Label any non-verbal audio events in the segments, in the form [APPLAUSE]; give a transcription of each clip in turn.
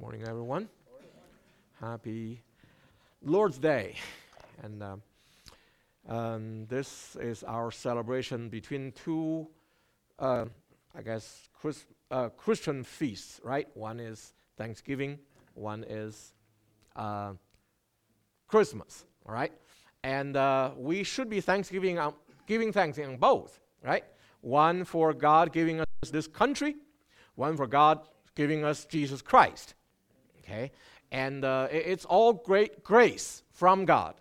Morning, everyone. Happy Lord's Day. And um, um, this is our celebration between two, uh, I guess, Chris, uh, Christian feasts, right? One is Thanksgiving, one is uh, Christmas, all right? And uh, we should be Thanksgiving, um, giving thanks in both, right? One for God giving us this country, one for God giving us Jesus Christ. Okay? And uh, it's all great grace from God.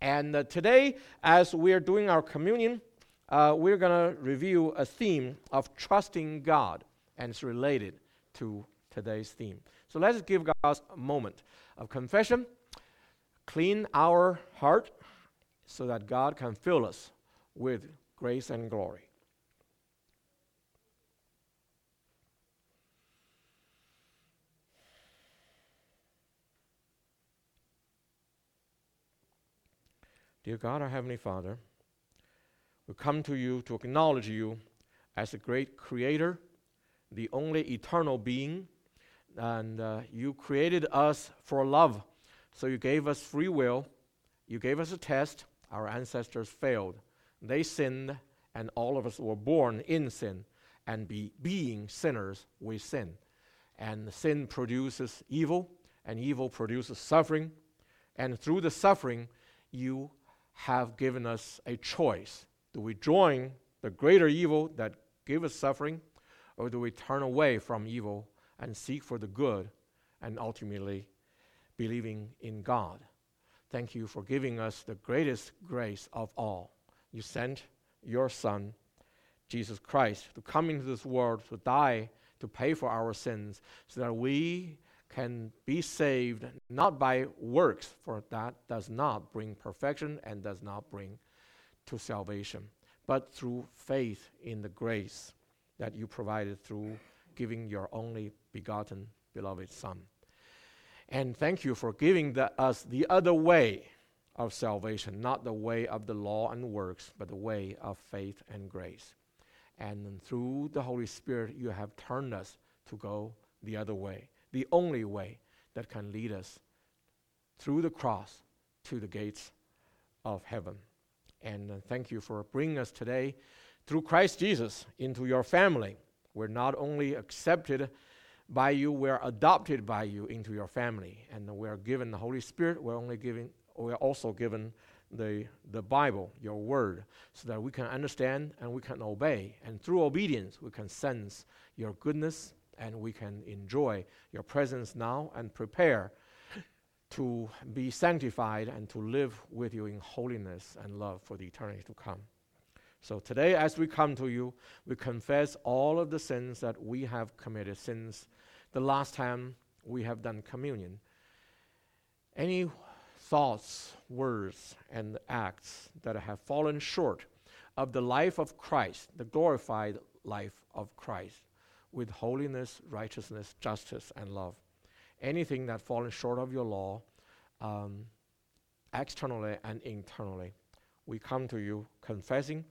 And uh, today, as we're doing our communion, uh, we're going to review a theme of trusting God, and it's related to today's theme. So let's give God a moment of confession, clean our heart so that God can fill us with grace and glory. Dear God, our Heavenly Father, we come to you to acknowledge you as the great creator, the only eternal being, and uh, you created us for love. So you gave us free will, you gave us a test. Our ancestors failed. They sinned, and all of us were born in sin. And be, being sinners, we sin. And sin produces evil, and evil produces suffering. And through the suffering, you have given us a choice. Do we join the greater evil that gives us suffering, or do we turn away from evil and seek for the good and ultimately believing in God? Thank you for giving us the greatest grace of all. You sent your Son, Jesus Christ, to come into this world to die to pay for our sins so that we can be saved not by works, for that does not bring perfection and does not bring to salvation, but through faith in the grace that you provided through giving your only begotten beloved Son. And thank you for giving the, us the other way of salvation, not the way of the law and works, but the way of faith and grace. And through the Holy Spirit, you have turned us to go the other way the only way that can lead us through the cross to the gates of heaven. And uh, thank you for bringing us today through Christ Jesus into your family. We're not only accepted by you, we're adopted by you into your family. And we're given the Holy Spirit, we're only given we're also given the, the Bible, your word, so that we can understand and we can obey. And through obedience, we can sense your goodness and we can enjoy your presence now and prepare to be sanctified and to live with you in holiness and love for the eternity to come. So today, as we come to you, we confess all of the sins that we have committed since the last time we have done communion. Any thoughts, words, and acts that have fallen short of the life of Christ, the glorified life of Christ, with holiness, righteousness, justice, and love. Anything that falls short of your law, um, externally and internally, we come to you confessing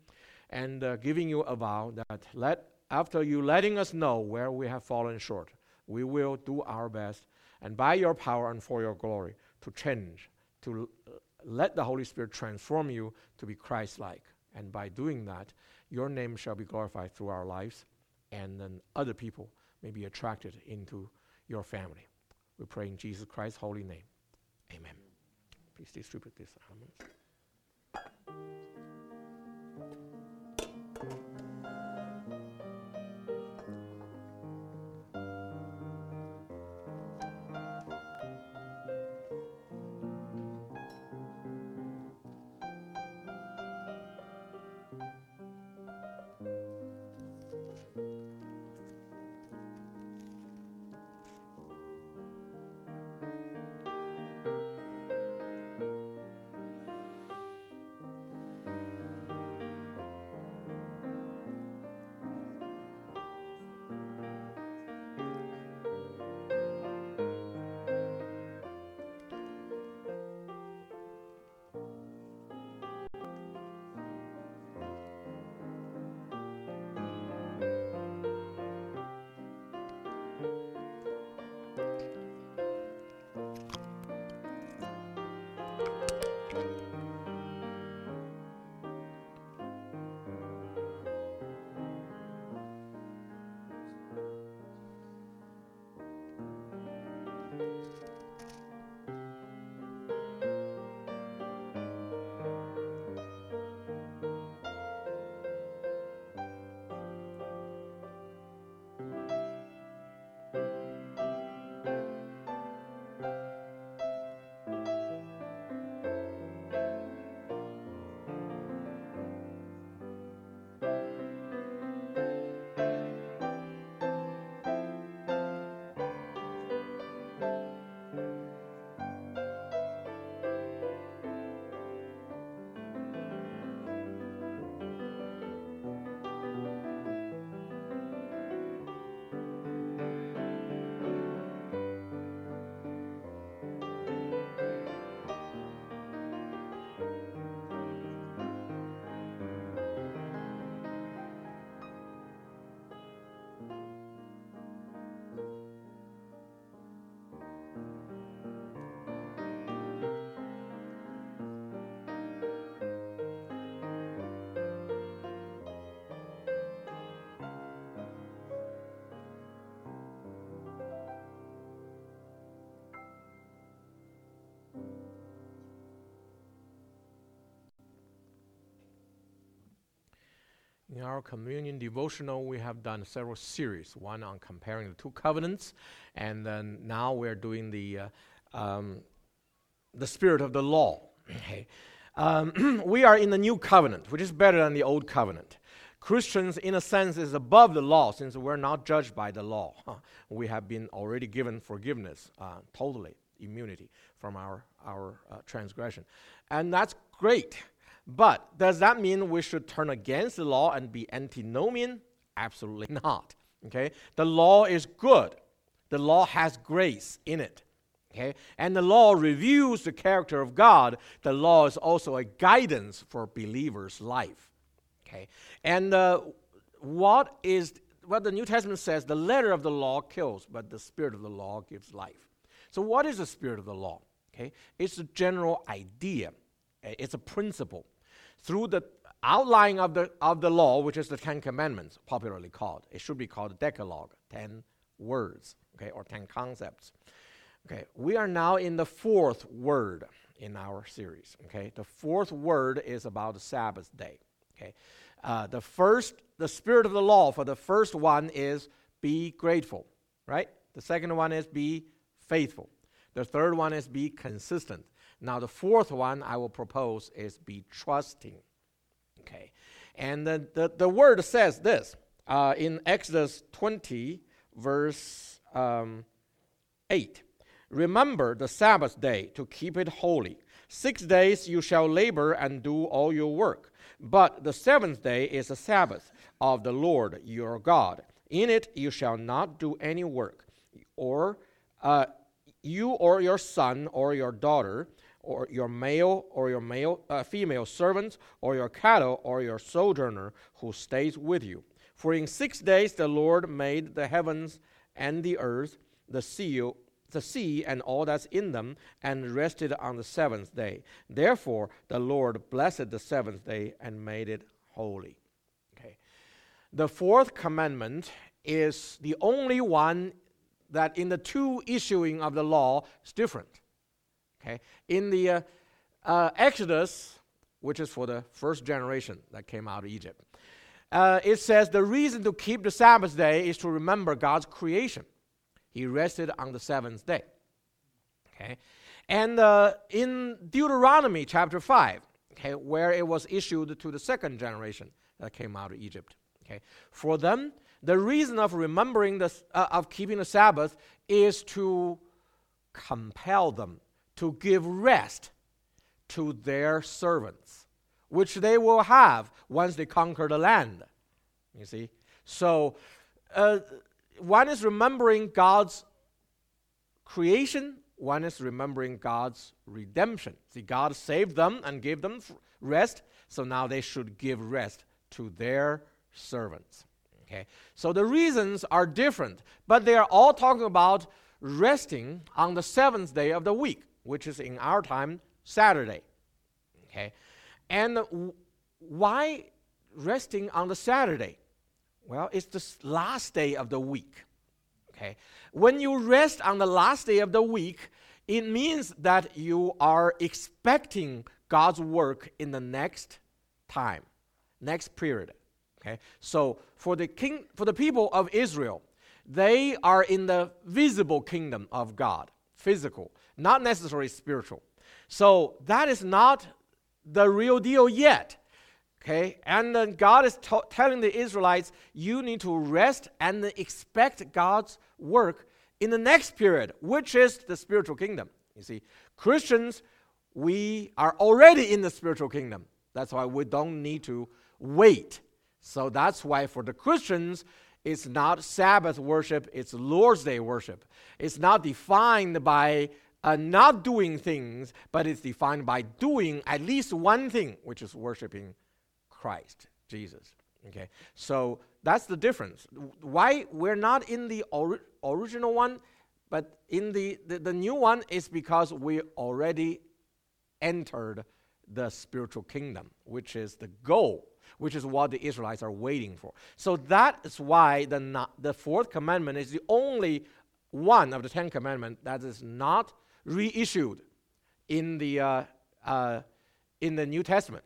and uh, giving you a vow that let after you letting us know where we have fallen short, we will do our best and by your power and for your glory to change, to l- let the Holy Spirit transform you to be Christ like. And by doing that, your name shall be glorified through our lives and then other people may be attracted into your family. We pray in Jesus Christ's holy name. Amen. Please distribute these elements. In our communion devotional, we have done several series. One on comparing the two covenants, and then now we're doing the uh, um, the spirit of the law. Okay. Um, [CLEARS THROAT] we are in the new covenant, which is better than the old covenant. Christians, in a sense, is above the law since we're not judged by the law. We have been already given forgiveness, uh, totally immunity from our, our uh, transgression. And that's great. But does that mean we should turn against the law and be antinomian? Absolutely not. Okay? The law is good. The law has grace in it. Okay? And the law reveals the character of God. The law is also a guidance for believers' life. Okay? And uh, what is what the New Testament says, the letter of the law kills, but the spirit of the law gives life. So what is the spirit of the law? Okay? It's a general idea. It's a principle. Through the outline of the, of the law, which is the Ten Commandments, popularly called. It should be called Decalogue, ten words, okay, or ten concepts. Okay, we are now in the fourth word in our series. Okay, the fourth word is about the Sabbath day. Okay, uh, the first, the spirit of the law for the first one is be grateful, right? The second one is be faithful. The third one is be consistent. Now, the fourth one I will propose is be trusting. Okay, and the, the, the word says this uh, in Exodus 20, verse um, 8. Remember the Sabbath day to keep it holy. Six days you shall labor and do all your work. But the seventh day is a Sabbath of the Lord your God. In it you shall not do any work, or uh, you or your son or your daughter, or your male or your male uh, female servants, or your cattle or your sojourner who stays with you. For in six days the Lord made the heavens and the earth, the sea the sea and all that's in them, and rested on the seventh day. Therefore, the Lord blessed the seventh day and made it holy. Okay. The fourth commandment is the only one that in the two issuing of the law is different. Okay. In the uh, uh, Exodus, which is for the first generation that came out of Egypt, uh, it says the reason to keep the Sabbath day is to remember God's creation. He rested on the seventh day. Okay? And uh, in Deuteronomy chapter 5, okay, where it was issued to the second generation that came out of Egypt. Okay? For them, the reason of remembering the, uh, of keeping the Sabbath is to compel them to give rest to their servants, which they will have once they conquer the land. You see? So, uh, one is remembering God's creation, one is remembering God's redemption. See, God saved them and gave them rest, so now they should give rest to their servants. Okay? So the reasons are different, but they are all talking about resting on the seventh day of the week, which is in our time Saturday. Okay? And why resting on the Saturday? Well, it's the last day of the week. Okay? When you rest on the last day of the week, it means that you are expecting God's work in the next time, next period. Okay? So for the king for the people of Israel, they are in the visible kingdom of God, physical, not necessarily spiritual. So that is not the real deal yet. Okay, and then God is t- telling the Israelites, you need to rest and expect God's work in the next period, which is the spiritual kingdom. You see, Christians, we are already in the spiritual kingdom. That's why we don't need to wait. So that's why for the Christians, it's not Sabbath worship, it's Lord's Day worship. It's not defined by uh, not doing things, but it's defined by doing at least one thing, which is worshiping Christ, Jesus. Okay, so that's the difference. Why we're not in the ori- original one, but in the, the, the new one is because we already entered the spiritual kingdom, which is the goal, which is what the Israelites are waiting for. So that is why the, not, the fourth commandment is the only one of the Ten Commandments that is not reissued in the, uh, uh, in the New Testament.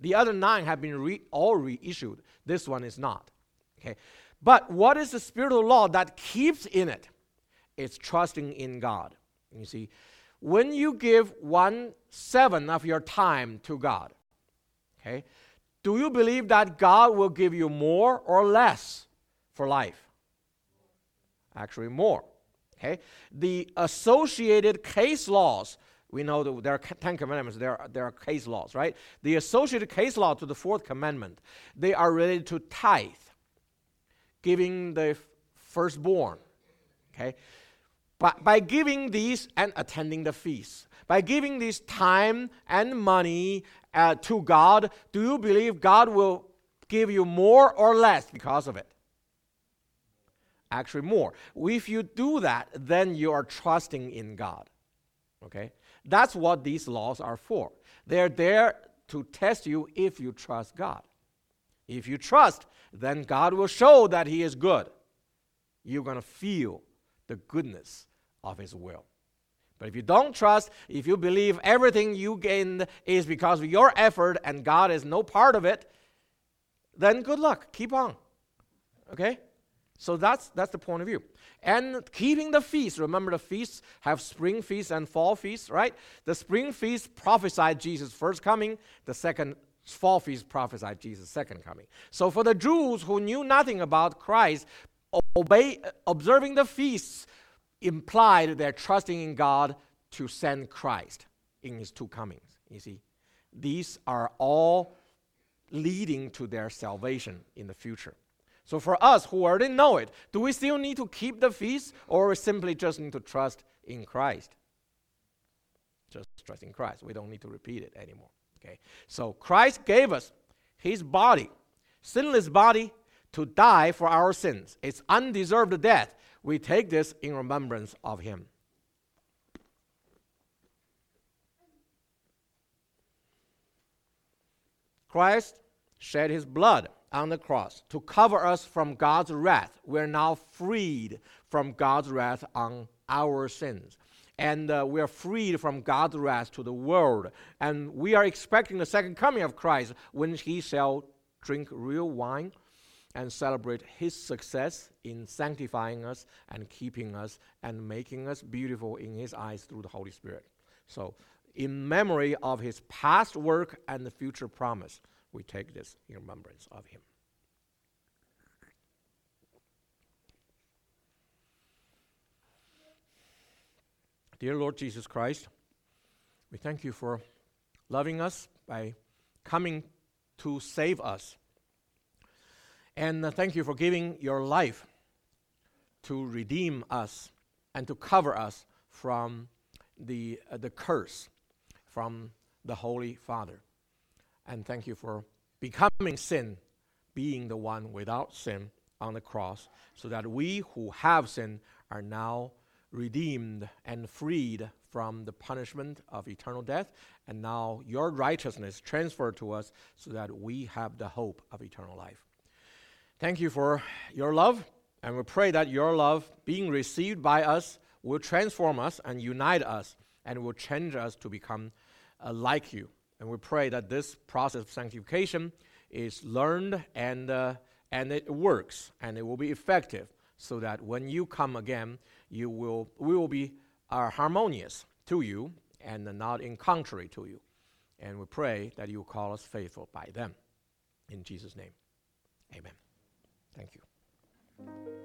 The other nine have been re- all reissued. This one is not. Okay. But what is the spiritual law that keeps in it? It's trusting in God. You see, when you give one seven of your time to God, okay, do you believe that God will give you more or less for life? Actually, more. Okay? The associated case laws, we know that there are Ten Commandments, there are, there are case laws, right? The associated case law to the fourth commandment, they are related to tithe, giving the firstborn. Okay? But by giving these and attending the feast, by giving this time and money uh, to God, do you believe God will give you more or less because of it? Actually, more. If you do that, then you are trusting in God. Okay? That's what these laws are for. They're there to test you if you trust God. If you trust, then God will show that He is good. You're going to feel the goodness of His will. But if you don't trust, if you believe everything you gain is because of your effort and God is no part of it, then good luck. Keep on. Okay? So that's that's the point of view. And keeping the feast. Remember the feasts have spring feasts and fall feasts, right? The spring feast prophesied Jesus' first coming, the second fall feast prophesied Jesus' second coming. So for the Jews who knew nothing about Christ, obey observing the feasts implied they're trusting in God to send Christ in his two comings. You see, these are all leading to their salvation in the future. So for us who already know it, do we still need to keep the feast or we simply just need to trust in Christ? Just trust in Christ. We don't need to repeat it anymore. Okay. So Christ gave us his body, sinless body, to die for our sins. It's undeserved death we take this in remembrance of him. Christ shed his blood on the cross to cover us from God's wrath. We're now freed from God's wrath on our sins. And uh, we are freed from God's wrath to the world. And we are expecting the second coming of Christ when he shall drink real wine and celebrate His success in sanctifying us and keeping us and making us beautiful in His eyes through the Holy Spirit. So, in memory of His past work and the future promise, we take this in remembrance of Him. Dear Lord Jesus Christ, we thank you for loving us by coming to save us and thank you for giving your life to redeem us and to cover us from the, uh, the curse from the Holy Father. And thank you for becoming sin, being the one without sin on the cross, so that we who have sin are now redeemed and freed from the punishment of eternal death, and now your righteousness transferred to us so that we have the hope of eternal life. Thank you for your love, and we pray that your love, being received by us, will transform us and unite us and will change us to become uh, like you. And we pray that this process of sanctification is learned and, uh, and it works and it will be effective so that when you come again, you will, we will be uh, harmonious to you and not in contrary to you. And we pray that you will call us faithful by them. In Jesus' name, amen. Thank you.